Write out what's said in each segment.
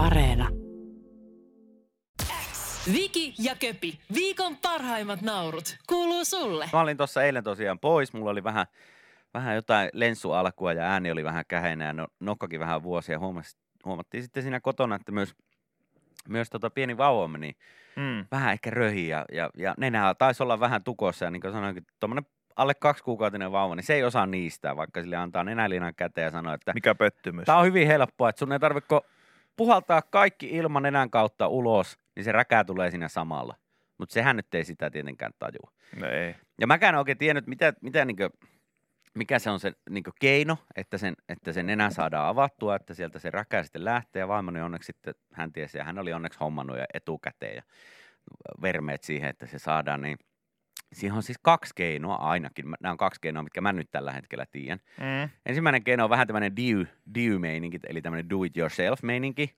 Areena. Viki ja Köpi, viikon parhaimmat naurut, kuuluu sulle. Mä olin tuossa eilen tosiaan pois. Mulla oli vähän, vähän jotain lensualkua ja ääni oli vähän käheinä ja no, nokkakin vähän vuosia. Huomas, huomattiin sitten siinä kotona, että myös, myös tota pieni vauvamme niin Mm. vähän ehkä röhi ja, ja, ja nenä taisi olla vähän tukossa. Ja niin kuin sanoin, tuommoinen alle kaksi kuukautinen vauva, niin se ei osaa niistä, vaikka sille antaa nenäliinan käteen ja sanoo, että Mikä pettymys. tämä on hyvin helppoa, että sun ei tarvitse puhaltaa kaikki ilman nenän kautta ulos, niin se räkää tulee siinä samalla. Mutta sehän nyt ei sitä tietenkään tajua. No ei. Ja mäkään en oikein tiennyt, mitä, mitä niinkö, mikä se on se niinkö keino, että sen, että sen nenä saadaan avattua, että sieltä se räkää sitten lähtee. Ja vaimoni onneksi sitten, hän tiesi, ja hän oli onneksi hommannut jo etukäteen ja vermeet siihen, että se saadaan. Niin siihen on siis kaksi keinoa ainakin. Mä- Nämä on kaksi keinoa, mitkä mä nyt tällä hetkellä tiedän. Mm. Ensimmäinen keino on vähän tämmöinen diu, diu-meininki, eli tämmöinen do it yourself-meininki.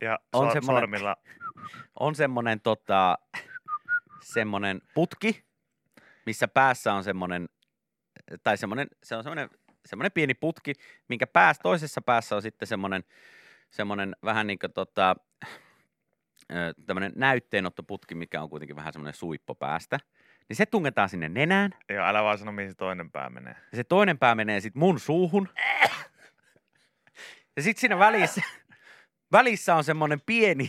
Ja On on semmonen- sormilla. on semmoinen tota, semmonen putki, missä päässä on semmoinen, tai semmoinen, se on semmoinen, semmoinen pieni putki, minkä päässä, toisessa päässä on sitten semmoinen, semmoinen vähän niin kuin tota, tämmöinen näytteenottoputki, mikä on kuitenkin vähän semmoinen suippo päästä. Niin se tungetaan sinne nenään, Joo, älä vaan sano, mihin se toinen pää menee. ja se toinen pää menee sitten mun suuhun. Ja sitten siinä välissä, välissä on semmoinen pieni,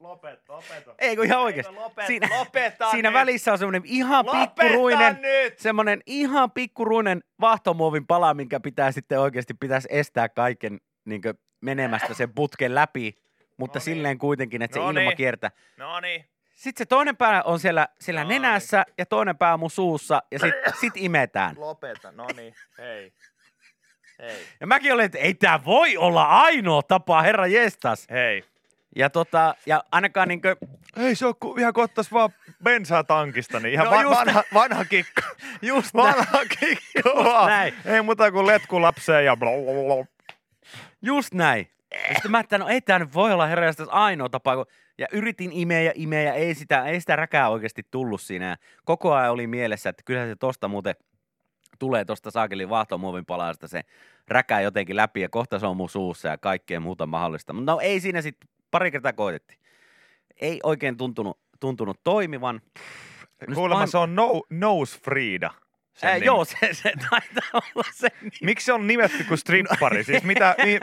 Lopeta, lopeta. ei kun ihan oikeasti. Lopeta, Siinä, lopeta siinä nyt. välissä on semmoinen ihan Lopeta pikkuruinen, nyt! semmoinen ihan pikkuruinen vahtomuovin pala, minkä pitää sitten oikeasti pitäisi estää kaiken niin menemästä sen putken läpi, mutta No niin. silleen kuitenkin, että se No ilma niin. kiertää. No niin. Sitten se toinen pää on siellä, siellä No nenässä ja toinen pää on mun suussa ja sit, sit imetään. Lopeta, no niin. Hei. Hei. Ja mäkin olin, että ei tää voi olla ainoa tapa, herra jestas. Hei. Ja, tota, ja ainakaan niinkö, Ei se on ku, ihan kun ottais vaan bensaa tankista, niin ihan No just vanha, vanha kikka. just näin, Vanha kikka vaan. näin. Ei muuta kuin letku lapseen ja blablabla. Just näin. Ja sitten mä että no ei tämä nyt voi olla herra ainoa tapa. Kun... Ja yritin imeä ja imeä ja ei sitä, ei sitä räkää oikeasti tullut siinä. Koko ajan oli mielessä, että kyllähän se tosta muuten tulee tosta saakelin vaahtomuovin palasta se räkää jotenkin läpi ja kohta se on mun suussa ja kaikkea muuta mahdollista. Mutta no ei siinä sitten pari kertaa koitettiin. Ei oikein tuntunut, tuntunut toimivan. Kuulemma vain- se on no, Nose Frida. sen Ää, nimi. joo, se, se taitaa olla se nimi. Miksi se on nimetty kuin strippari? Siis mitä, mi,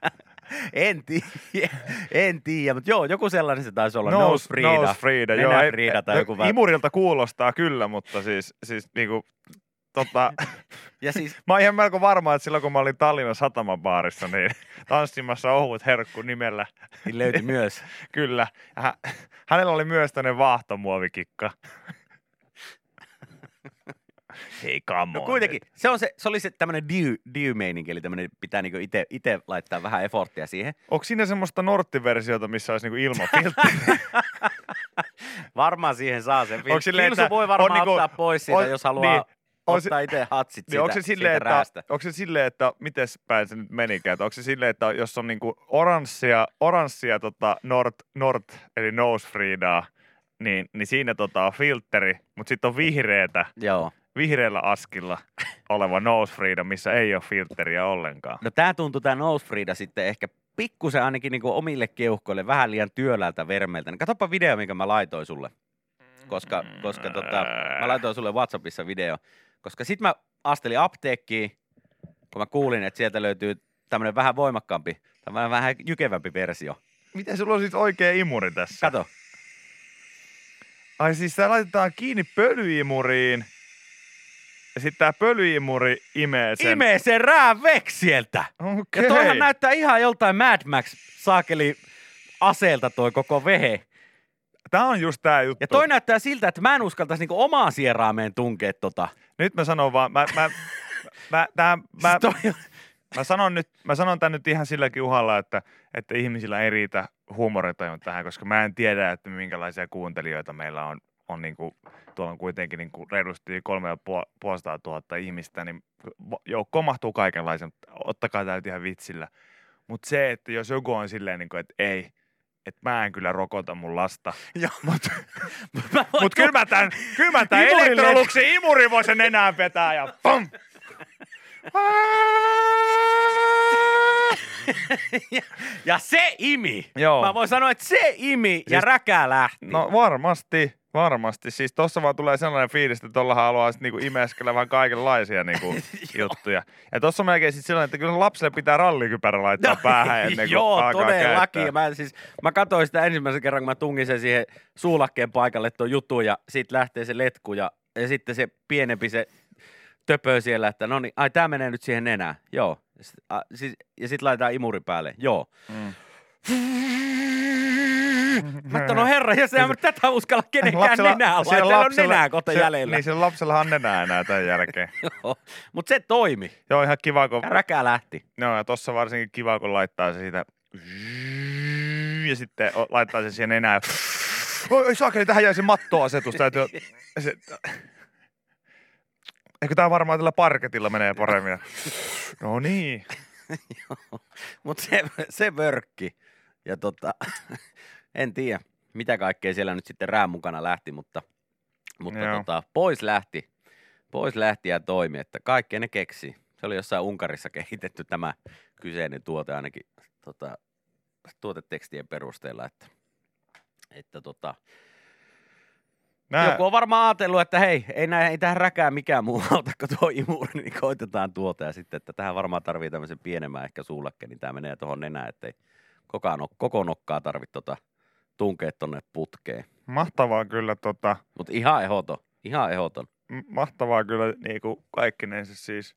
En tiedä, en tiedä, mutta joo, joku sellainen se taisi olla. Nose, Nose Frida. Nose Frida, joo. Nenä ei- Frida tai joku. Imurilta kuulostaa kyllä, mutta siis, siis niinku, tota, Ja siis, mä oon ihan melko varma, että silloin kun mä olin Tallinnan satamabaarissa, niin tanssimassa ohut herkku nimellä, niin löytyi myös. kyllä. Hä, hänellä oli myös tämmöinen vaahtomuovikikka. Hei, come No on kuitenkin, nyt. se, on se, se oli se tämmöinen diu, diu-meininki, eli tämmöinen pitää niinku ite, ite laittaa vähän efforttia siihen. Onko siinä semmoista Nortti-versiota, missä olisi niinku ilmafiltteri? Varmaan siihen saa sen. Onko silleen, Filsu että voi on varmaan niinku- ottaa pois siitä, on- jos haluaa niin, on se- ottaa itse hatsit Niin siitä, onko se silleen, siitä että, räästä. onko se silleen, että miten päin se nyt menikään? Että onko se silleen, että jos on niinku oranssia, oranssia tota Nord, Nord, eli Nose Fridaa, niin, niin siinä tota on filtteri, mutta sitten on vihreätä, Joo. Vihreällä askilla oleva Nose Frida, missä ei ole filtteriä ollenkaan. No tää tuntui tää Nose Frida sitten ehkä pikkusen ainakin niinku omille keuhkoille vähän liian työläältä vermeiltä. Niin katsopa video, minkä mä laitoin sulle. Koska, koska tota, mä laitoin sulle Whatsappissa video. Koska sit mä astelin apteekkiin, kun mä kuulin, että sieltä löytyy tämmönen vähän voimakkaampi, tämmönen vähän jykevämpi versio. Miten sulla on siis oikea imuri tässä? Kato. Ai siis tää laitetaan kiinni pölyimuriin. Ja sitten tää pölyimuri imee sen. Imee sen rään sieltä. Okei. Ja toihan näyttää ihan joltain Mad Max saakeli aseelta toi koko vehe. Tää on just tää juttu. Ja toi näyttää siltä, että mä en uskaltaisi niinku omaa sieraameen tunkea tota. Nyt mä sanon vaan, mä, mä, mä, tää, mä, Siis mä, sanon nyt, mä sanon tän nyt ihan silläkin uhalla, että, että ihmisillä ei riitä huumoritaju tähän, koska mä en tiedä, että minkälaisia kuuntelijoita meillä on, on niinku, tuolla on kuitenkin niinku reilusti 3500 000 ihmistä, niin joukko mahtuu kaikenlaisen, ottakaa nyt ihan vitsillä. Mutta se, että jos joku on silleen, niinku, että ei, että mä en kyllä rokota mun lasta, mutta mut kyllä mä tän, kyllä mä Imurille- elektroluksi imuri voi sen enää vetää ja pum! ja, ja se imi. Joo. Mä voin sanoa, että se imi ja Siis- räkää lähti. No varmasti, varmasti. Siis tossa vaan tulee sellainen fiilis, että tuolla haluaa niinku imeskellä vähän kaikenlaisia niinku juttuja. Ja tossa on melkein sit sellainen, että kyllä lapselle pitää rallikypärä laittaa päähän ennen kuin Joo, alkaa todellakin. Mä, siis, mä katsoin sitä ensimmäisen kerran, kun mä tungin sen siihen suulakkeen paikalle tuon jutun ja sit lähtee se letku ja, ja sitten se pienempi se töpö siellä, että no niin, ai tää menee nyt siihen nenään. Joo. Ja sit, a, siis, sit laitetaan imuri päälle. Joo. Mm. Mä että no herra, jos ei tätä uskalla kenenkään Lapsella- nenää siellä laittaa. on nenää kohta se- jäljellä. Niin, sillä lapsellahan on nenää enää tämän jälkeen. Joo. Mut se toimi. Joo, ihan kiva, kun... Räkää lähti. Joo, ja tossa varsinkin kiva, kun laittaa se siitä... Ja sitten laittaa se siihen nenään. Oi, oi saakeli, tähän jäi se mattoasetus. Täytyy... Se... Eikö tää varmaan tällä parketilla menee paremmin? No niin. Mutta se, se vörkki. Ja tota, en tiedä, mitä kaikkea siellä nyt sitten rään mukana lähti, mutta, mutta Joo. tota, pois lähti. Pois lähti ja toimi, että kaikkea ne keksi. Se oli jossain Unkarissa kehitetty tämä kyseinen tuote ainakin tota, tuotetekstien perusteella, että, että tota, Nää... joku on varmaan ajatellut, että hei, ei, nää, ei tähän räkää mikään muu auta kuin tuo imuri, niin koitetaan tuota. Ja sitten, että tähän varmaan tarvii tämmöisen pienemmän ehkä suullakke, niin tämä menee tuohon nenään, ettei koko, nok- koko nokkaa tarvitse tota, tunkea tonne putkeen. Mahtavaa kyllä tota... Mutta ihan ehoton, ihan ehoton. mahtavaa kyllä niinku kaikkinensa siis,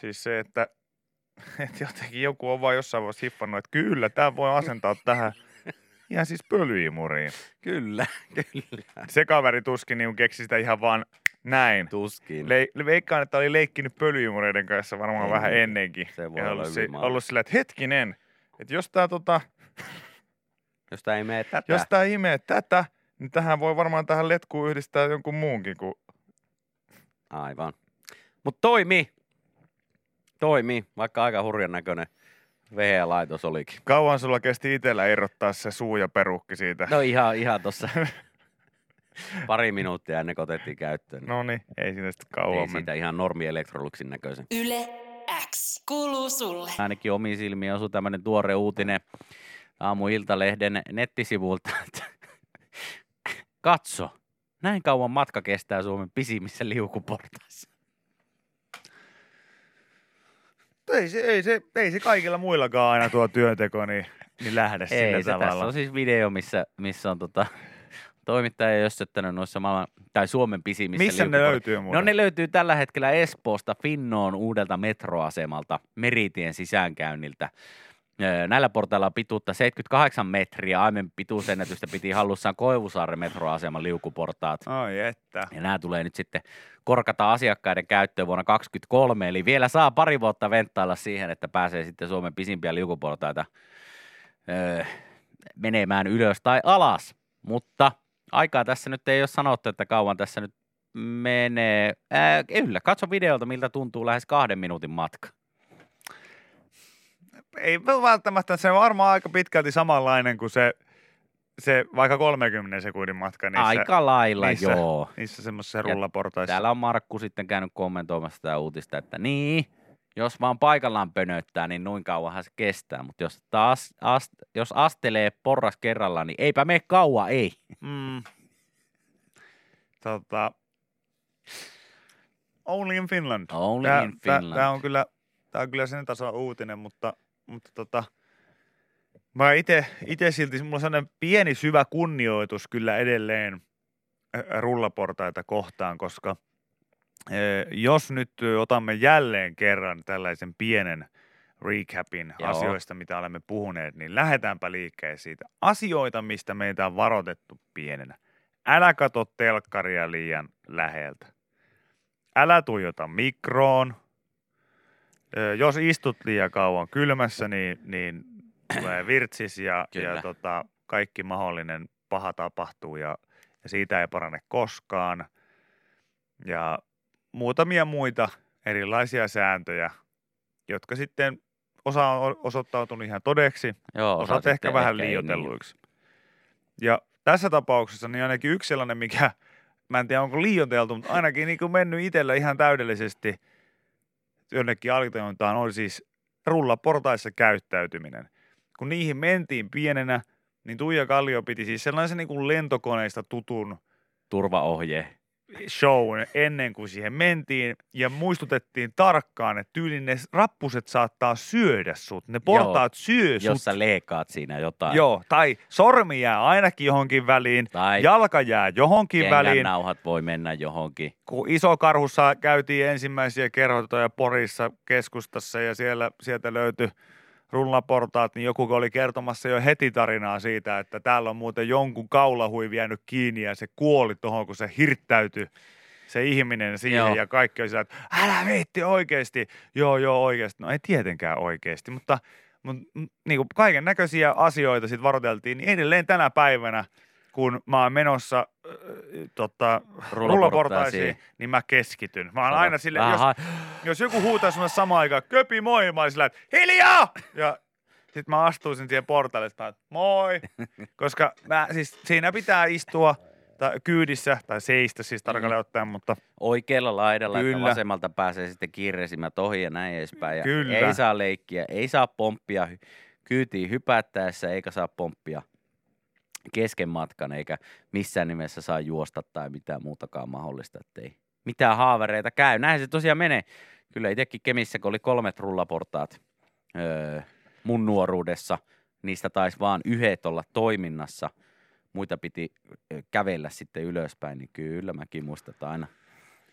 siis se, että, että jotenkin joku on vaan jossain vaiheessa hiffannut, että kyllä, tämä voi asentaa tähän ihan siis pölyimuriin. Kyllä, kyllä. Se kaveri tuskin niin keksi sitä ihan vaan näin. Tuskin. Le- veikkaan, että oli leikkinyt pölyimureiden kanssa varmaan Ei, vähän ennenkin. se voi ja olla ollut, si- ylimaalla. ollut sillä, että hetkinen, että jos tämä tota, Jos tämä ei mene tätä. jos tää imee tätä, niin tähän voi varmaan tähän letkuun yhdistää jonkun muunkin kuin Aivan. Mutta toimi. Toimi, vaikka aika hurjan näköinen VH-laitos olikin. Kauan sulla kesti itsellä irrottaa se suu ja perukki siitä? No ihan, ihan tuossa pari minuuttia ennen kuin otettiin käyttöön. No, No niin, ei siinä sitten ei kauan siitä ihan normi Electroluxin näköisen. Yle kuuluu sulle. Ainakin omiin silmiin osui tämmöinen tuore uutinen aamu-iltalehden nettisivulta. että Katso, näin kauan matka kestää Suomen pisimmissä liukuportaissa. Ei se, ei, se, ei se kaikilla muillakaan aina tuo työnteko niin, niin lähde Ei, sillä se tavalla. tässä on siis video, missä, missä on tota, toimittaja jöstöttänyt noissa maailman, tai Suomen pisimmissä Missä ne löytyy muuten? No ne löytyy tällä hetkellä Espoosta Finnoon uudelta metroasemalta Meritien sisäänkäynniltä. Näillä portailla on pituutta 78 metriä. Aiemmin pituusennätystä piti hallussaan Koivusaaren metroaseman liukuportaat. Ai että. Ja nämä tulee nyt sitten korkata asiakkaiden käyttöön vuonna 2023. Eli vielä saa pari vuotta venttailla siihen, että pääsee sitten Suomen pisimpiä liukuportaita öö, menemään ylös tai alas. Mutta aikaa tässä nyt ei ole sanottu, että kauan tässä nyt menee. Ää, kyllä, katso videolta, miltä tuntuu lähes kahden minuutin matka. Ei välttämättä, se on varmaan aika pitkälti samanlainen kuin se, se vaikka 30 sekunnin matka niissä, Aika lailla, niissä- joo. niissä semmoisissa Ja rullaportaissa. Täällä on Markku sitten käynyt kommentoimassa tätä uutista, että niin, jos vaan paikallaan pönöttää, niin noin kauanhan se kestää. Mutta jos, taas, ast, jos astelee porras kerrallaan, niin eipä mene kauan, ei. Mm. Tota, only in Finland. Only Tää, in Finland. tää on kyllä, tää on kyllä sen tason uutinen, mutta, mutta tota, mä ite silti, mulla on sellainen pieni syvä kunnioitus kyllä edelleen rullaportaita kohtaan, koska jos nyt otamme jälleen kerran tällaisen pienen recapin Joo. asioista, mitä olemme puhuneet, niin lähdetäänpä liikkeelle siitä. Asioita, mistä meitä on varoitettu pienenä. Älä kato telkkaria liian läheltä. Älä tuijota mikroon. Jos istut liian kauan kylmässä, niin, niin tulee virtsis ja, Kyllä. ja tota, kaikki mahdollinen paha tapahtuu ja, ja siitä ei parane koskaan. Ja muutamia muita erilaisia sääntöjä, jotka sitten osa on osoittautunut ihan todeksi, Joo, osat sitten ehkä vähän niin. liioitelluiksi. Ja tässä tapauksessa niin ainakin yksi sellainen, mikä, mä en tiedä onko liioiteltu, mutta ainakin niin kuin mennyt itsellä ihan täydellisesti jonnekin alitajuntaan, on siis rullaportaissa käyttäytyminen. Kun niihin mentiin pienenä, niin Tuija Kallio piti siis sellaisen niin kuin lentokoneista tutun Turvaohje. Shown ennen kuin siihen mentiin ja muistutettiin tarkkaan, että tyylin ne rappuset saattaa syödä sut, ne portaat syö sut. Jos sä leekaat siinä jotain. Joo, tai sormi jää ainakin johonkin väliin, Tai jalka jää johonkin väliin. nauhat voi mennä johonkin. Kun iso karhussa käytiin ensimmäisiä kerhotoja Porissa keskustassa ja siellä, sieltä löytyi rullaportaat, niin joku oli kertomassa jo heti tarinaa siitä, että täällä on muuten jonkun kaulahuivi jäänyt kiinni ja se kuoli tuohon, kun se hirttäytyi se ihminen siihen Joo. ja kaikki oli sillä, että älä viitti oikeasti. Joo, joo, oikeasti. No ei tietenkään oikeasti, mutta, mutta niin kaiken näköisiä asioita sitten varoiteltiin, niin edelleen tänä päivänä, kun mä oon menossa äh, tota, rullaportaisiin, niin mä keskityn. Mä oon aina sille, jos, Aha, jos joku huutaa sulle samaan aikaan, köpi moi, mä oon sillä, että hiljaa! Ja sitten mä astuisin siihen portaille, että moi! Koska mä, siis siinä pitää istua tai kyydissä, tai seistä siis tarkalleen ottaen, mutta oikealla laidalla, että Kyllä. vasemmalta pääsee sitten kiireisimät ohi ja näin edespäin. Ja Kyllä. Ei saa leikkiä, ei saa pomppia kyytiin hypättäessä, eikä saa pomppia kesken matkan, eikä missään nimessä saa juosta tai mitään muutakaan mahdollista, ettei mitään haavereita käy. Näin se tosiaan menee. Kyllä itsekin Kemissä, kun oli kolmet rullaportaat öö, mun nuoruudessa, niistä taisi vaan yhdet olla toiminnassa, muita piti kävellä sitten ylöspäin, niin kyllä mäkin muistan, että aina,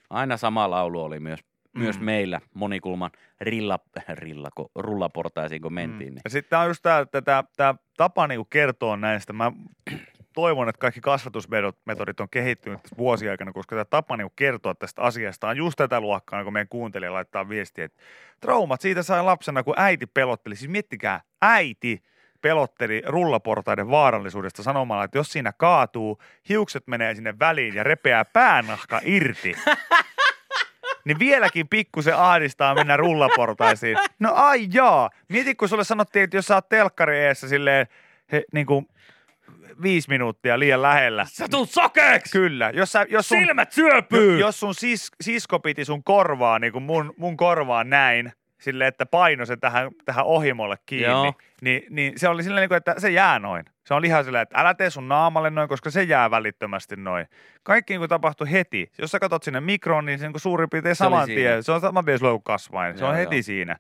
aina sama laulu oli myös. Myös Mm. meillä monikulman rilla, rillako, rullaportaisiin, kun mentiin. Mm. Niin. Ja sitten tämä on just tämä, että tämä, tämä tapa niinku kertoa näistä. Mä toivon, että kaikki kasvatusmetodit on kehittynyt tässä vuosien aikana, koska tämä tapa niinku kertoa tästä asiasta on just tätä luokkaa, kun meidän kuuntelija laittaa viestiä, että traumat siitä sai lapsena, kun äiti pelotteli. Siis miettikää, äiti pelotteli rullaportaiden vaarallisuudesta sanomalla, että jos siinä kaatuu, hiukset menee sinne väliin ja repeää päänahka irti. niin vieläkin pikkusen ahdistaa mennä rullaportaisiin. No ai jaa. Mieti, kun sulle sanottiin, että jos sä oot telkkari eessä silleen he, niin kuin viisi minuuttia liian lähellä. Sä tulet sokeeksi! Kyllä. Jos, sä, jos sun, Silmät syöpyy! jos sun sis, sisko piti sun korvaa, niin kuin mun, mun korvaan näin, silleen, että paino se tähän, tähän ohimolle kiinni, Joo. niin, niin, se oli silleen, niin kuin, että se jää noin. Se on ihan silleen, että älä tee sun naamalle noin, koska se jää välittömästi noin. Kaikki niin kuin tapahtui heti. Jos sä katsot sinne mikroon, niin se niin kuin suurin piirtein Se saman tien. Se on saman tien kasvain. Se Joo, on heti joo. siinä.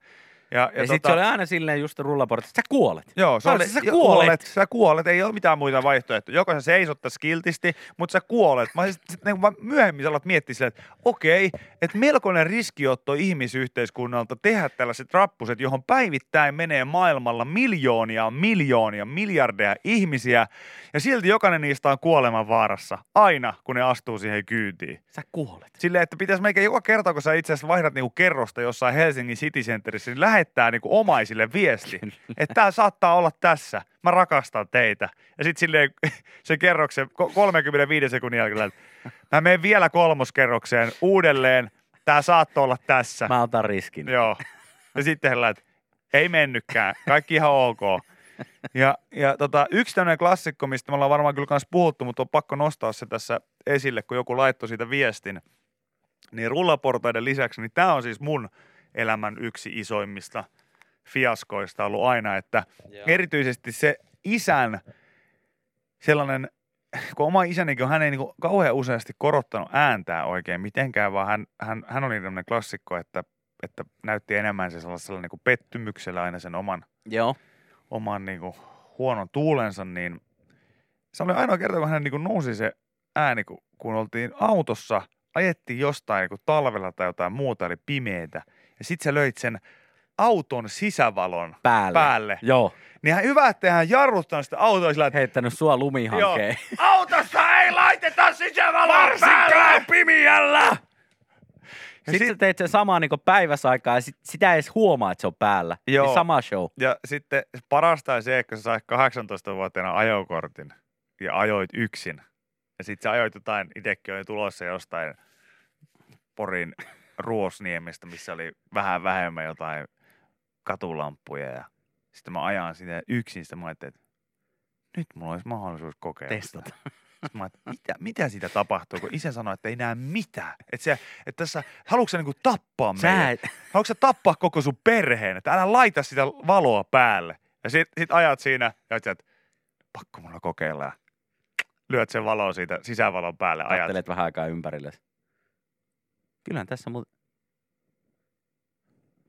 Ja, ja, Ja, ja sitten se oli aina silleen just rullaportissa, että sä kuolet. Joo, se Mä oli, sä jo- kuolet. Sä kuolet, ei ole mitään muita vaihtoehtoja. Joko sä seisottaisi kiltisti, mutta sä kuolet. Mä siis, sit, niin vaan myöhemmin sä alat miettiä silleen, että okei, että melkoinen riskiotto ihmisyhteiskunnalta tehdä tällaiset rappuset, johon päivittäin menee maailmalla miljoonia, miljoonia, miljardeja ihmisiä, ja silti jokainen niistä on kuoleman vaarassa, aina kun ne astuu siihen kyytiin. Sä kuolet. Silleen, että pitäisi melkein joka kerta, kun sä itse asiassa vaihdat niinku kerrosta jossain Helsingin City Centerissä, niin lähettää niinku omaisille viesti, että tämä saattaa olla tässä. Mä rakastan teitä. Ja sitten silleen se kerroksen ko- 35 sekunnin jälkeen, mä menen vielä kolmoskerrokseen uudelleen. Tämä saattoi olla tässä. Mä otan riskin. Joo. Ja sitten he että ei mennytkään. Kaikki ihan ok. Ja, ja tota, yksi tämmöinen klassikko, mistä me ollaan varmaan kyllä kanssa puhuttu, mutta on pakko nostaa se tässä esille, kun joku laittoi siitä viestin. Niin rullaportaiden lisäksi, niin tämä on siis mun elämän yksi isoimmista fiaskoista ollut aina, että Joo. erityisesti se isän sellainen, kun oma isänikin hän ei niin kauhean useasti korottanut ääntää oikein mitenkään, vaan hän, hän, hän oli tämmöinen klassikko, että, että näytti enemmän se sellaisella niin kuin pettymyksellä aina sen oman, Joo. oman niin kuin huonon tuulensa, niin se oli ainoa kerta, kun hän niin kuin nousi se ääni, kun, kun oltiin autossa, ajettiin jostain niin kuin talvella tai jotain muuta, oli pimeetä, ja sitten sä löit sen auton sisävalon Päälle. päälle. Joo. Niin hän hyvä, että hän jarruttanut sitä autoa sillä, että Heittänyt sua lumihankeen. autossa ei laiteta sisävaloa päälle! pimiällä! Ja Sitten sit- teit sen samaa niin päiväsaikaa ja sit, sitä ei edes huomaa, että se on päällä. Joo. Niin sama show. Ja sitten parasta on se, että kun sä sait 18-vuotiaana ajokortin ja ajoit yksin. Ja sitten sä ajoit jotain, itsekin oli tulossa jostain Porin Ruosniemestä, missä oli vähän vähemmän jotain katulampuja. Ja sitten mä ajan sinne yksin, sitten mä ajattelin, että nyt mulla olisi mahdollisuus kokeilla. Testata. Sitten mä, että mitä, mitä siitä tapahtuu, kun isä sanoi, että ei näe mitään. Että, se, että tässä, haluatko sä niinku tappaa Sä meidät? et, Haluatko sä tappaa koko sun perheen? Että älä laita sitä valoa päälle. Ja sit, sit ajat siinä ja oot sieltä, pakko mulla kokeilla. Lyöt sen valon siitä sisävalon päälle. Ajat. kattelet vähän aikaa ympärille. Kyllähän tässä muuten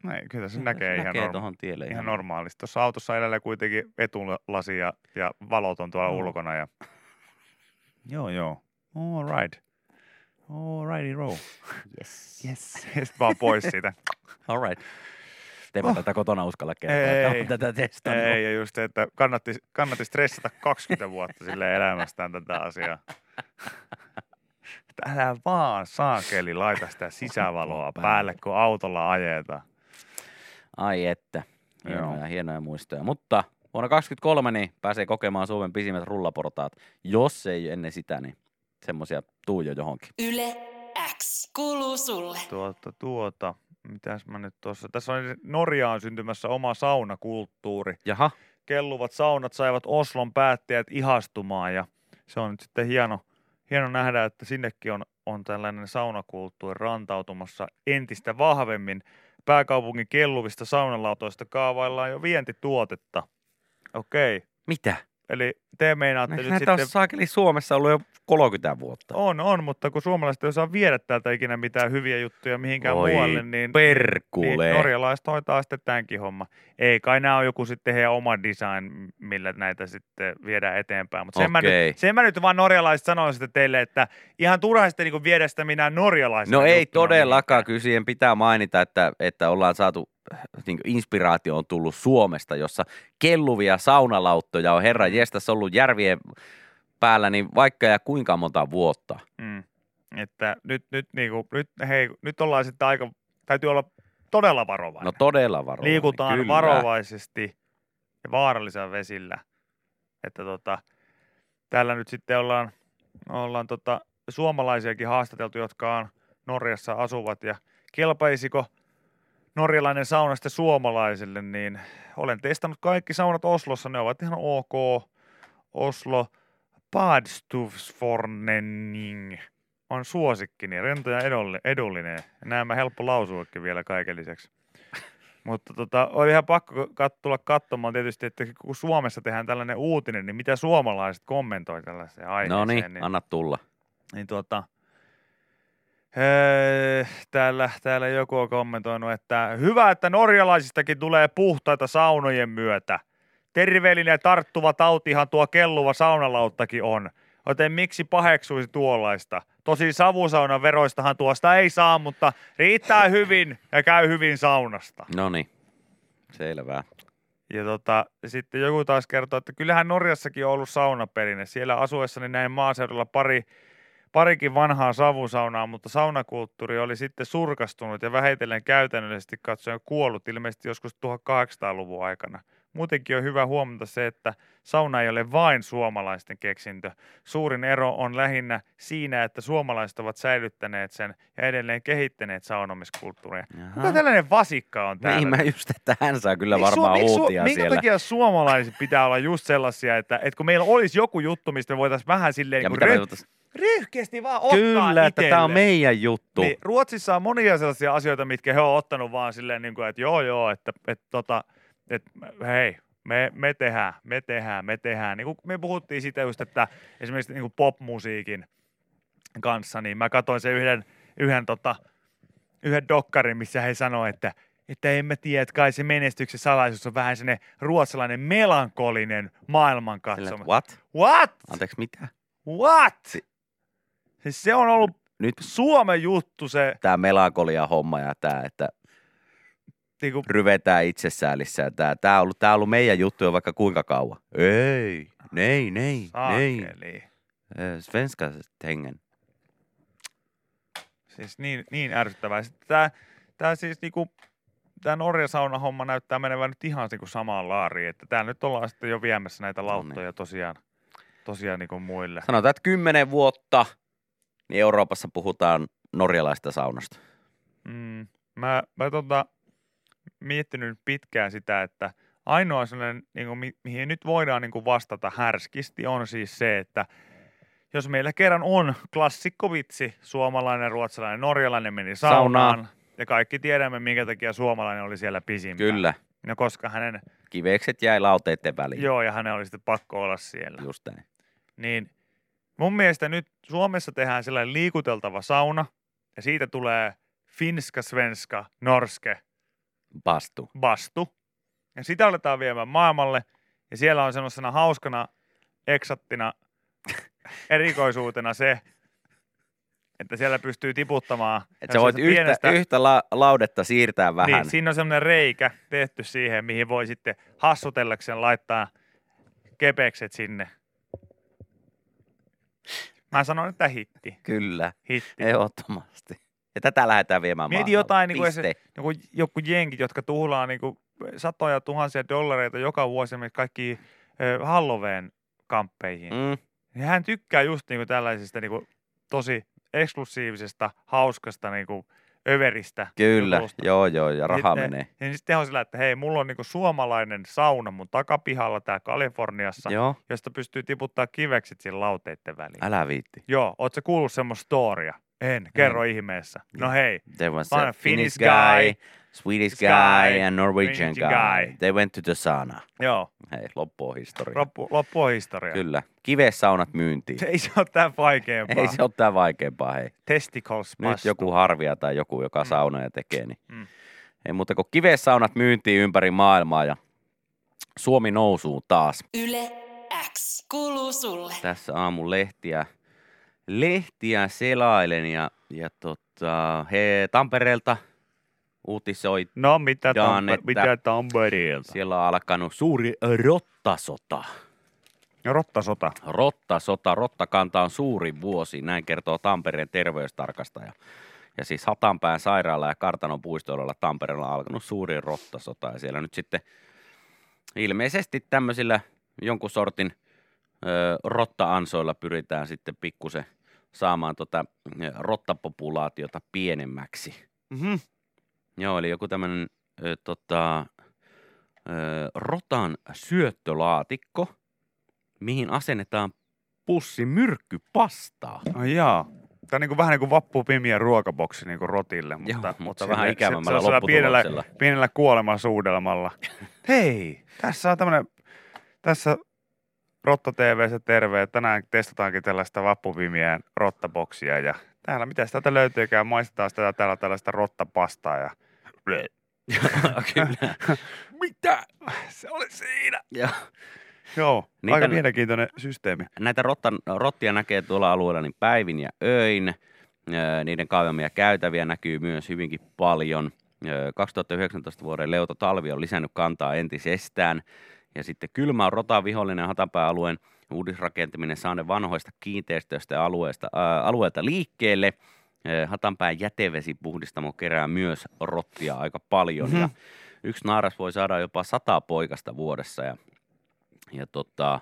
Näin, kyllä se näkee, ihan, näkee norma- tuohon tielle. ihan normaalisti. Tuossa autossa edellä kuitenkin etulasi ja, ja valot on tuolla Joo. ulkona. Ja... Joo, joo. All right. All righty roll. Yes. Yes. Sit vaan pois siitä. All right. Te Oh. tätä kotona uskalla kertoa, Ei, ei. tätä testannut. Ei, ja just se, että kannatti, kannatti stressata 20 vuotta sille elämästään tätä asiaa. Että Älä vaan saakeli laita sitä sisävaloa Päälle. kun autolla ajetaan. Ai että. Hienoja, Joo. hienoja muistoja. Mutta vuonna 2023 niin pääsee kokemaan Suomen pisimmät rullaportaat. Jos ei ennen sitä, niin semmosia tuu jo johonkin. Yle X kuuluu sulle. Tuota, tuota, mitäs mä nyt tuossa, tässä on Norjaan syntymässä oma saunakulttuuri. Jaha, kelluvat saunat saivat Oslon päättäjät ihastumaan ja se on nyt sitten hieno, hieno nähdä, että sinnekin on, on tällainen saunakulttuuri rantautumassa entistä vahvemmin. Pääkaupungin kelluvista saunalautoista kaavaillaan jo vientituotetta. Okei, mitä? Eli te meinaatte Näitä nyt näitä on sitten... saakeli Suomessa ollut jo 30 vuotta. On, on, mutta kun suomalaiset ei osaa viedä täältä ikinä mitään hyviä juttuja mihinkään Voi muualle, niin, niin Perkule. norjalaiset hoitaa sitten tämänkin homma. Ei kai nämä on joku sitten heidän oma design, millä näitä sitten viedään eteenpäin. Mutta sen, mä Okei. nyt, sen mä nyt vaan norjalaiset sanoisin sitten teille, että ihan turha sitten niin viedä sitä minä norjalaisena No ei todellakaan, kyllä siihen pitää mainita, että, että ollaan saatu, niin inspiraatio on tullut Suomesta, jossa kelluvia saunalauttoja on herra Mm. jestas ollut järvien päällä, niin vaikka ja kuinka monta vuotta. Mm. Että nyt, nyt, niin kuin, nyt, hei, nyt ollaan sitten aika, täytyy olla todella varovainen. No todella varovainen. Liikutaan kyllä. varovaisesti ja vaarallisella vesillä. Että tota, täällä nyt sitten ollaan, ollaan tota, suomalaisiakin haastateltu, jotka on Norjassa asuvat ja kelpaisiko norjalainen sauna sitten suomalaisille, niin olen testannut kaikki saunat Oslossa, ne ovat ihan ok. Oslo Badstufsfornenning on suosikkini, rento ja edullinen. edullinen. Nämä helppo lausuakin vielä kaiken lisäksi. Mutta tota, oli ihan pakko kat- tulla katsomaan tietysti, että kun Suomessa tehdään tällainen uutinen, niin mitä suomalaiset kommentoi tällaiseen aiheeseen. No niin, anna tulla. niin tuota, täällä, täällä joku on kommentoinut, että hyvä, että norjalaisistakin tulee puhtaita saunojen myötä. Terveellinen ja tarttuva tautihan tuo kelluva saunalauttakin on. Joten miksi paheksuisi tuollaista? Tosi savusaunan veroistahan tuosta ei saa, mutta riittää hyvin ja käy hyvin saunasta. No niin, selvä. Ja tota, sitten joku taas kertoo, että kyllähän Norjassakin on ollut saunaperinne. Siellä asuessani näin maaseudulla pari, parikin vanhaa savusaunaa, mutta saunakulttuuri oli sitten surkastunut ja vähitellen käytännöllisesti katsoen kuollut ilmeisesti joskus 1800-luvun aikana. Muutenkin on hyvä huomata se, että sauna ei ole vain suomalaisten keksintö. Suurin ero on lähinnä siinä, että suomalaiset ovat säilyttäneet sen ja edelleen kehittäneet saunomiskulttuuria. Kuka Jaha. tällainen vasikka on täällä? Niin mä just, että hän saa kyllä varmaan Su- miksi Su- uutia minkä siellä. takia suomalaiset pitää olla just sellaisia, että, että kun meillä olisi joku juttu, mistä me voitaisiin vähän silleen Ja niin mitä me vaan ottaa Kyllä, että tämä on meidän juttu. Niin, Ruotsissa on monia sellaisia asioita, mitkä he on ottanut vaan silleen, niin kuin, että joo joo, että, että, tota, että hei, me, me tehdään, me tehdään, me tehdään. Niin kuin me puhuttiin siitä just, että esimerkiksi niin kuin popmusiikin kanssa, niin mä katsoin sen yhden, yhden, tota, yhden dokkarin, missä he sanoivat, että että en mä tiedä, että kai se menestyksen salaisuus on vähän sellainen ruotsalainen melankolinen maailmankatsomus. what? What? Anteeksi, mitä? What? Siis se on ollut Nyt Suomen juttu se, tämä melankolia homma ja tämä, että niinku, ryvetään itsesäälissä. ja Tämä, tämä, on ollut, tämä on ollut meidän juttu jo vaikka kuinka kauan. Ei, nei, nei, nei. saakeli. Eh, Svenska hengen. Siis niin, niin ärsyttävää. Sitten tää, tää siis niinku, tää Norja sauna homma näyttää menevän nyt ihan niinku samaan laariin, että täällä nyt ollaan sitten jo viemässä näitä No lauttoja niin. tosiaan, tosiaan niinku muille. Sanotaan, että kymmenen vuotta niin Euroopassa puhutaan norjalaista saunasta. Mm, mä, mä tota, miettinyt nyt pitkään sitä, että ainoa sellainen, niin kuin, mi- mihin nyt voidaan niin kuin vastata härskisti, on siis se, että jos meillä kerran on klassikkovitsi, suomalainen, ruotsalainen, norjalainen meni saunaan, Saunaan. ja kaikki tiedämme, minkä takia suomalainen oli siellä pisimpään. Kyllä. No koska hänen, Kivekset jäi lauteiden väliin. joo, ja hänen oli sitten pakko olla siellä. Just näin. Niin mun mielestä nyt Suomessa tehdään sellainen liikuteltava sauna, ja siitä tulee finska, svenska, norske, Pastu. bastu. Ja sitä aletaan viemään maailmalle, ja siellä on semmoisena hauskana eksattina erikoisuutena se, että siellä pystyy tiputtamaan. Et sä voit yhtä, pienestä- yhtä la, laudetta siirtää vähän. Niin, siinä on semmoinen reikä tehty siihen, mihin voi sitten hassutellakseen laittaa kepekset sinne. Mä sanon, että hitti. Kyllä, Hitti. ehdottomasti. Ja tätä lähdetään viemään Mieti maailmalle. jotain, niin kuin Piste. joku, joku jenkit, jotka tuhlaa niin kuin satoja tuhansia dollareita joka vuosi esimerkiksi kaikkiin ö, Halloween kamppeihin. Mm. Niin hän tykkää just niin kuin tällaisista niin kuin tosi eksklusiivisesta, hauskasta niin kuin överistä. kyllä, jutusta. joo joo, ja raha Sitten- menee. Ja sitten on sillä, että hei, mulla on niinku suomalainen sauna mun takapihalla tää Kaliforniassa, Joo, josta pystyy tiputtaa kivekset siinä lauteitten väliin. älä viitti. Joo, oot sä kuullut semmoista storia? En, kerro ihmeessä. No hei, There was a Finnish Finnish guy, guy, Swedish guy, guy and Norwegian guy. guy. They went to the sauna. joo, Hei, loppu on historia. loppu, loppu on historia. Kyllä. Kivesaunat myyntiin. Se ei se ole tää vaikeampaa. Ei se ole tää vaikeampaa, hei. Testicles Nyt pastu. joku harvia tai joku, joka Mm. saunoja tekee, niin Mm. ei muuta kuin kivesaunat myyntiin ympäri maailmaa ja Suomi nousuu taas. Yle X kuuluu sulle. Tässä aamun lehtiä, lehtiä selailen ja, ja tota, he Tampereelta uutisoi. No mitä, Jaan, tampe- että- mitä Tampereelta? Siellä on alkanut suuri rottasota. Rottasota. Rottasota, rottakanta on suuri vuosi, näin kertoo Tampereen terveystarkastaja. Ja siis Hatanpään sairaala ja Kartanon puistoilla Tampereella on alkanut suuri rottasota. Ja siellä nyt sitten ilmeisesti tämmöisillä jonkun sortin rotta-ansoilla pyritään sitten pikkusen saamaan tota rottapopulaatiota pienemmäksi. Mm-hmm. Joo, eli joku tämmöinen tota, ö, rotan syöttölaatikko, mihin asennetaan pussi myrkkypastaa. Ai jaa. Tämä on niin kuin, vähän niin kuin vappupimiä ruokaboksi niin kuin rotille. Mutta, Joo, mutta sille- vähän ikävämmällä se sillä pienellä, pienellä kuolemansuudelmalla. Hei, tässä on tämmöinen, tässä Rotta TVssä terve. Tänään testataankin tällaista vappupimien rottaboksia ja täällä, mitä täältä löytyykään, maistetaan sitä täällä tällaista rottapastaa ja Kyllä. mitä? Se oli siinä. Ja Joo, Niitä aika mielenkiintoinen systeemi. näitä rottan, rottia näkee tuolla alueella niin päivin ja öin. Niiden kaivamia käytäviä näkyy myös hyvinkin paljon. Ö, 2019 vuoden leuto talvi on lisännyt kantaa entisestään. Ja sitten kylmä on rotan vihollinen Hatanpää-alueen uudisrakentaminen saaneen vanhoista kiinteistöistä ja alueesta, ää, alueelta liikkeelle. Ö, Hatanpään jätevesipuhdistamo kerää myös rottia aika paljon. Mhm. Ja yksi naaras voi saada jopa sata poikasta vuodessa. Ja, ja tota,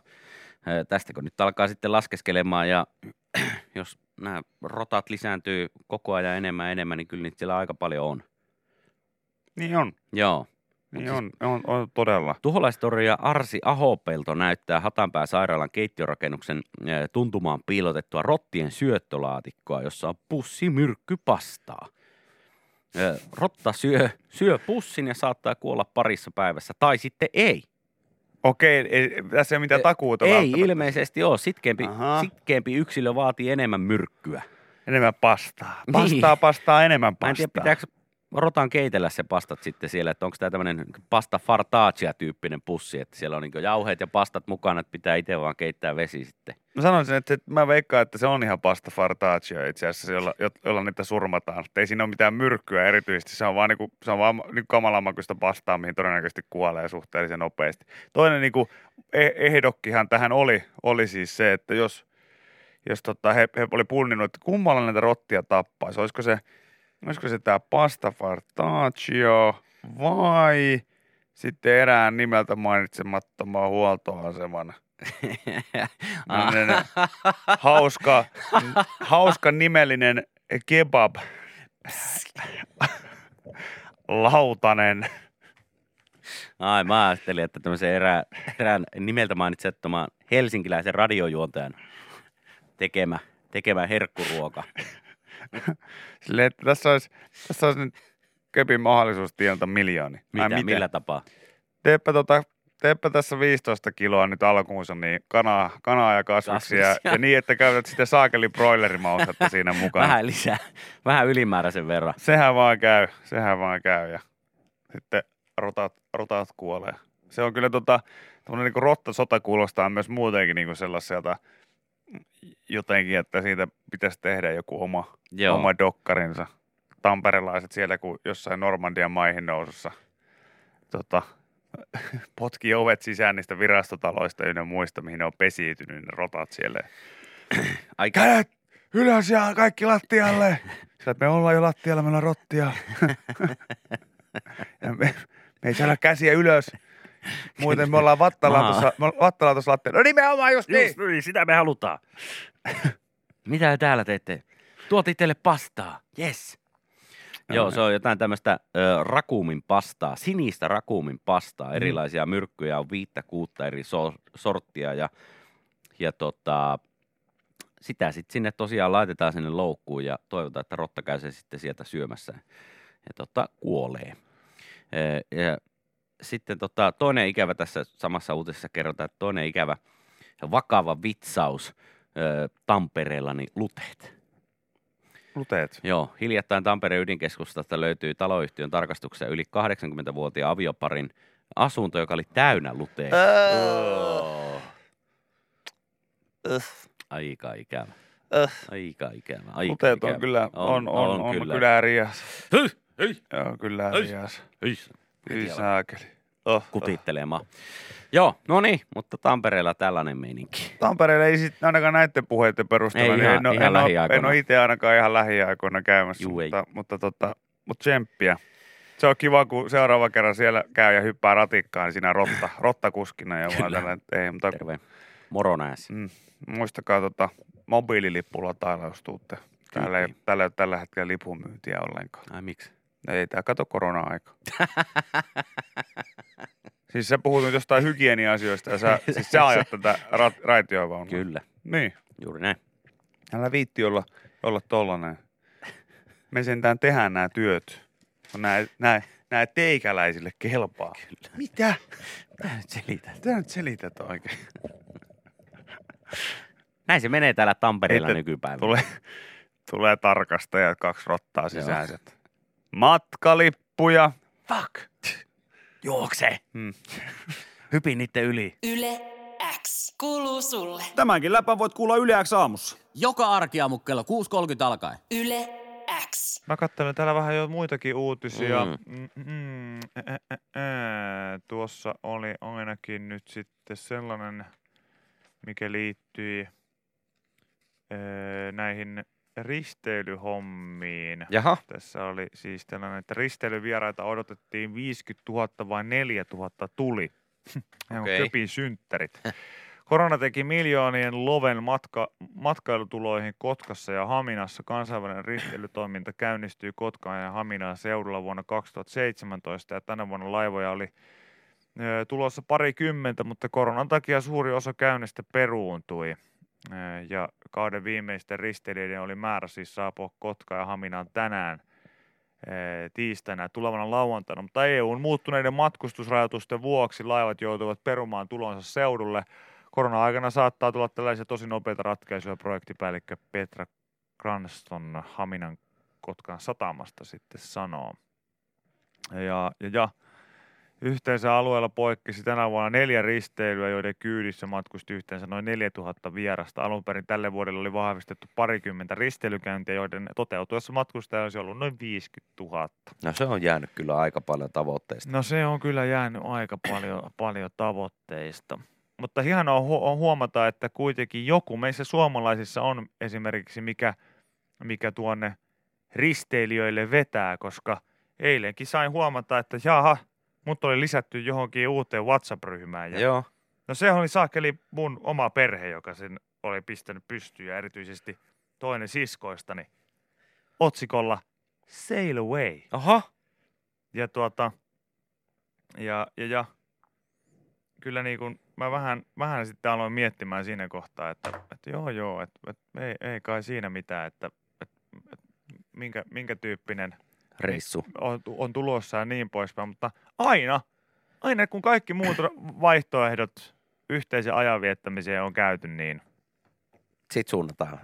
ö, tästä kun nyt alkaa sitten laskeskelemaan ja jos nämä rotat lisääntyy koko ajan enemmän ja enemmän, niin kyllä niitä siellä aika paljon on. Niin on, Joo. Niin siis- on, on, on todella. Tuholaistorja Arsi Ahopelto näyttää Hatanpää sairaalan keittiörakennuksen eh, tuntumaan piilotettua rottien syöttölaatikkoa, jossa on pussi myrkkypastaa. Eh, Rotta syö, syö pussin ja saattaa kuolla parissa päivässä, tai sitten ei. Okei, ei, tässä ei ole mitään E- takuuta Ei ilmeisesti ole. Sitkeämpi, sitkeämpi yksilö vaatii enemmän myrkkyä. Enemmän pastaa. Niin. Pastaa, pastaa, enemmän pastaa. Mä en tiedä, pitääkö rotan keitellä se pastat sitten siellä, että onko tämä tämmöinen pasta fartaacia tyyppinen pussi, että siellä on niin jauheet ja pastat mukana, että pitää itse vaan keittää vesi sitten. Mä sanoisin, että se, mä veikkaan, että se on ihan pasta fartaacia itse asiassa, jolla, jo- jolla niitä surmataan. Että ei siinä ole mitään myrkkyä erityisesti. Se on vaan, niinku, se on vaan niinku kamalanmakuista pastaa, mihin todennäköisesti kuolee suhteellisen nopeasti. Toinen niinku, eh- ehdokkihan tähän oli, oli siis se, että jos, jos tota, he, he oli punninnut, että kummalla näitä rottia tappaisi. Olisiko se, olisiko se tämä pasta fartaacio vai sitten erään nimeltä mainitsemattoman huoltoaseman ne- hauska, hauska nimellinen kebab. Lautanen. Ai, mä ajattelin, että tämmöisen erään, erään nimeltä mainitsettoman helsinkiläisen radiojuontajan tekemä, tekemä herkkuruoka. Silleen, että tässä olisi, tässä olisi nyt köpin mahdollisuus tienata miljooni. Mitä, miten? millä tapaa? Teepä, tota, teepä tässä 15 kiloa nyt alkuunsa niin kanaa, kanaa ja kasviksia. Ja, Kasviksia. ja niin, että käytät sitten saakeli broilerimausetta siinä mukana. Vähän lisää, vähän ylimääräisen verran. Sehän vaan käy, sehän vaan käy ja sitten rotat, rotat kuolee. Se on kyllä tota, niin rottasota kuulostaa myös muutenkin niin sellaiselta jotenkin, että siitä pitäisi tehdä joku oma, Joo. oma dokkarinsa. Tamperelaiset siellä, kun jossain Normandian maihin nousussa tota, potki ovet sisään niistä virastotaloista ynnä muista, mihin ne on pesiytynyt ne rotat siellä. Aika, Kädet ylös ja kaikki lattialle. Sillä me ollaan jo lattialla, meillä on rottia. ja me, me ei saada käsiä ylös. Muuten me ollaan tuossa, tuossa lattialla. No nimenomaan just niin. Just niin, sitä me halutaan. Mitä te täällä teette? Tuotiin teille pastaa. Yes. Joo, se on jotain tämmöistä ö, rakuumin pastaa, sinistä rakuumin pastaa. Erilaisia myrkkyjä on viittä, kuutta eri so- sorttia ja, ja tota, sitä sitten sinne tosiaan laitetaan sinne loukkuun ja toivotaan, että rotta käy se sitten sieltä syömässä ja tota, kuolee. Ja sitten tota, toinen ikävä tässä samassa uutisessa kerrotaan, että toinen ikävä vakava vitsaus ö, Tampereella, niin luteet. Luteet. Joo, hiljattain Tampereen ydinkeskustasta löytyi taloyhtiön tarkastuksessa yli 80-vuotiaan avioparin asunto, joka oli täynnä luteita. Oh. Aika ikävä. Aika ikävä. Aika Luteet ikävä. on kyllä, on, on, on, on kyllä. kyllä rias. Hyi, Joo, kyllä rias. Saakeli. Oh, oh. Kutittelemaan. Joo, no niin, mutta Tampereella tällainen meininki. Tampereelle ei sitten ainakaan näiden puheiden perusteella. Ei niin ihan- en, ole- ihan en, ole- en ole itse ainakaan ihan lähiaikoina käymässä, Juu, ei. mutta, mutta, tota, mutta tsemppiä. Se on kiva, kun seuraava kerran siellä käy ja hyppää ratikkaan niin siinä rotta, rottakuskina. Ja vaan Kyllä. tällä, ei, mutta Terve. Moro nääs. mm, muistakaa tota, mobiililippu latailla, jos tuutte. Täällä ei, täällä ei ole tällä hetkellä lipumyyntiä ollenkaan. Ai miksi? Ei, tää kato korona-aika. siis sä puhut nyt jostain hygienia-asioista ja sä, siis sä ajat tätä ra- raitiovaunua. Kyllä, Niin. juuri näin. Älä viitti olla, olla tollanen. Me sentään tehdään nämä työt. Nämä, nämä, nämä teikäläisille kelpaa. Kyllä. Mitä? Mitä nyt selität? Mitä nyt selität oikein? Näin se menee täällä Tampereella nykypäivänä. Tulee, tulee tarkastajat, kaksi rottaa sisäiset. Matkalippuja. Fuck! Juokse! Hmm. Hypin niitten yli. Yle X kuuluu sulle. Tämänkin läpän voit kuulla Yle X aamussa. Joka arkiaamu kello 6.30 alkaen. Yle X. Mä katselen täällä vähän jo muitakin uutisia. Mm. Mm. Mm, ä, ä, ä, ä. Tuossa oli ainakin nyt sitten sellainen, mikä liittyi näihin risteilyhommiin. Jaha. Tässä oli siis tällainen, että risteilyvieraita odotettiin 50 000 vai 4 000 tuli. Ihan Okei. okay. köpin synttärit. Korona teki miljoonien loven matka, matkailutuloihin Kotkassa ja Haminassa. Kansainvälinen risteilytoiminta käynnistyi Kotkaan ja Haminan seudulla vuonna 2017 ja tänä vuonna laivoja oli ö, tulossa parikymmentä, mutta koronan takia suuri osa käynnistä peruuntui. Ö, Ja kauden viimeisten risteilijöiden oli määrä siis saapua Kotkaan ja Haminaan tänään ö, tiistaina tulevana lauantaina, mutta EUn muuttuneiden matkustusrajoitusten vuoksi laivat joutuvat perumaan tulonsa seudulle. Korona-aikana saattaa tulla tällaisia tosi nopeita ratkaisuja, projektipäällikkö Petra Cranston Haminan Kotkan satamasta sitten sanoo. Ja, ja, ja yhteensä alueella poikkesi tänä vuonna neljä risteilyä, joiden kyydissä matkusti yhteensä noin 4000 vierasta. Alun perin tälle vuodelle oli vahvistettu parikymmentä risteilykäyntiä, joiden toteutuessa matkustajia olisi ollut noin 50 000. No se on jäänyt kyllä aika paljon tavoitteista. No se on kyllä jäänyt aika paljon, paljon tavoitteista. Mutta hienoa on huomata, että kuitenkin joku meissä suomalaisissa on esimerkiksi, mikä, mikä tuonne risteilijöille vetää, koska eilenkin sain huomata, että jaha, mut oli lisätty johonkin uuteen WhatsApp-ryhmään. Ja Joo. No se oli saakeli mun oma perhe, joka sen oli pistänyt pystyyn ja erityisesti toinen siskoistani otsikolla Sail Away. Aha. Ja tuota, ja, ja, ja kyllä niin kuin, mä vähän, vähän sitten aloin miettimään siinä kohtaa, että, että joo joo, että, että ei, ei kai siinä mitään, että, että, että minkä, minkä tyyppinen Reissu. on, on tulossa ja niin poispäin, mutta aina, aina kun kaikki muut vaihtoehdot yhteisen ajan viettämiseen on käyty, niin Sitten suunnataan.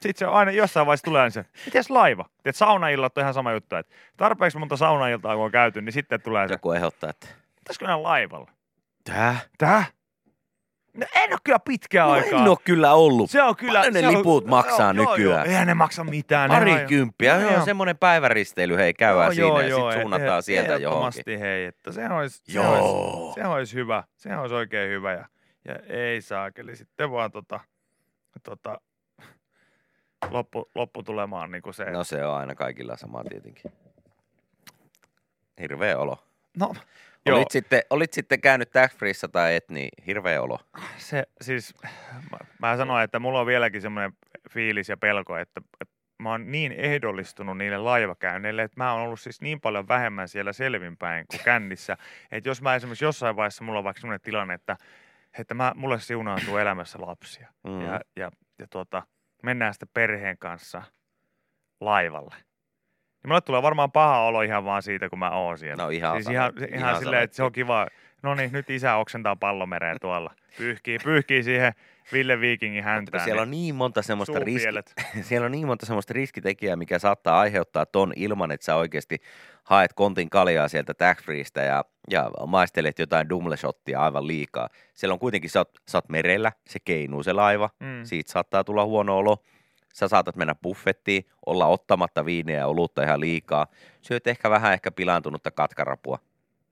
sitten se aina jossain vaiheessa tulee se, mites laiva? Et saunaillat on ihan sama juttu, että tarpeeksi monta saunailtaa kun on käyty, niin sitten tulee se, Joku ehdottaa, että pitäisikö mennä laivalla? tää? Tää? No en ole kyllä pitkään No aikaa. en ole kyllä ollut. Se on kyllä... Paljon ne se on- liput maksaa joo, Joo, nykyään? joo, eihän ne maksa mitään. ne on- Parikymppiä, joo, Joo. semmoinen päiväristeily, hei, käydään siinä ja sitten suunnataan eh- sieltä johonkin. hei, että se olisi, se Joo. olisi, se olisi hyvä. Se olisi oikein hyvä ja, ja ei saakeli. Sitten vaan tota, tota, loppu, loppu tulemaan niin kuin se. No se on aina kaikilla sama tietenkin. Hirveä olo. no joo, Olit sitten, olit sitten käynyt tax freessa tai et, niin hirveä olo. se siis, mä, mä sanoin, että mulla on vieläkin semmoinen fiilis ja pelko, että, että mä oon niin ehdollistunut niille laivakäynneille, että mä oon ollut siis niin paljon vähemmän siellä selvinpäin kuin kännissä, että jos mä esimerkiksi jossain vaiheessa mulla on vaikka semmoinen tilanne, että, että mä, mulle siunaantuu elämässä lapsia Mm. ja, ja, ja tuota, mennään sitten perheen kanssa laivalle. Niin mulle tulee varmaan paha olo ihan vaan siitä, kun mä oon siellä. No ihan siis ihan, ihan, ihan silleen, että se on kiva. No niin, nyt isä oksentaa pallomereen tuolla. Pyyhkii, pyyhkii siihen Ville Viikingin Mutta kun häntään. siellä on niin monta semmoista riski, siellä on niin monta semmoista riskitekijää, mikä saattaa aiheuttaa ton ilman, että sä oikeasti haet kontin kaljaa sieltä tax freestä ja, ja maistelet jotain dumleshottia aivan liikaa. Siellä on kuitenkin, sä oot, sä oot merellä, se keinuu se laiva, Mm. siitä saattaa tulla huono olo. Sä saatat mennä buffettiin, olla ottamatta viiniä ja olutta ihan liikaa. Syöt ehkä vähän ehkä pilaantunutta katkarapua.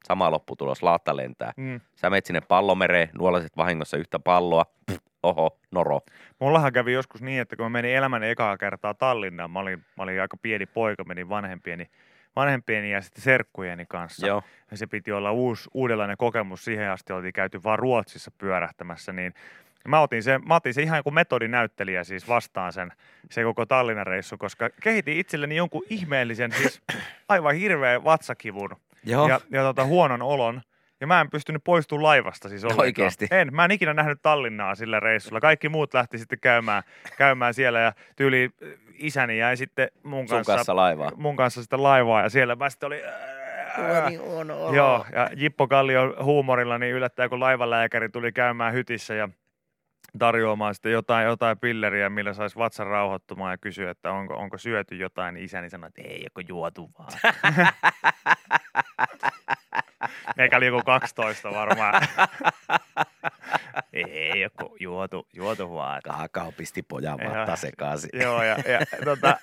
Sama lopputulos, laatta lentää. Mm. Sä menet sinne pallomereen, nuolaset vahingossa yhtä palloa. Pff, oho, noro. Mullahan kävi joskus niin, että kun mä menin elämäni ekaa kertaa Tallinnaan, mä olin, mä olin aika pieni poika, menin vanhempieni, vanhempieni ja sitten serkkujeni kanssa. Joo. ja se piti olla uusi, uudenlainen kokemus. Siihen asti oltiin käyty vaan Ruotsissa pyörähtämässä, niin mä otin se, mä otin se ihan kuin metodinäyttelijä siis vastaan sen, se koko Tallinnan reissu, koska kehitin itselleni jonkun ihmeellisen, siis aivan hirveän vatsakivun Joo. ja, ja tota, huonon olon. Ja mä en pystynyt poistumaan laivasta siis ollenkaan. Oikeesti? En. Mä en ikinä nähnyt Tallinnaa sillä reissulla. Kaikki muut lähti sitten käymään, käymään siellä ja tyyli isäni jäi sitten mun Sun kanssa, kanssa laivaa. mun kanssa sitten laivaa ja siellä mä sitten oli... Joo, ja Jippo Kallio huumorilla niin yllättäen, kun laivalääkäri tuli käymään hytissä ja tarjoamaan sitten jotain, jotain pilleriä, millä saisi vatsan rauhoittumaan ja kysyä, että onko, onko syöty jotain, niin isäni sanoi, että ei, joko juotu vaan. Meikä oli joku 12 varmaan. ei, joko juotu, juotu vaan. Kakao pisti pojan vatta sekaisin. Joo, ja, ja, tota,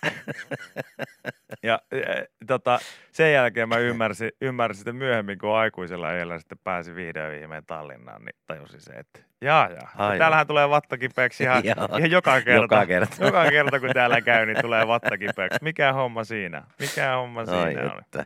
ja, ja tota, sen jälkeen mä ymmärsin, ymmärsin sitten myöhemmin, kun aikuisella iällä sitten pääsi vihdoin viimein Tallinnaan, niin tajusin se, että jaa, jaa. Aivan. Täällähän tulee vattakipeäksi ihan, ihan joka kerta. Joka kerta. joka kerta, kun täällä käy, niin tulee vattakipeäksi. Mikä homma siinä? Mikä homma Ai siinä että.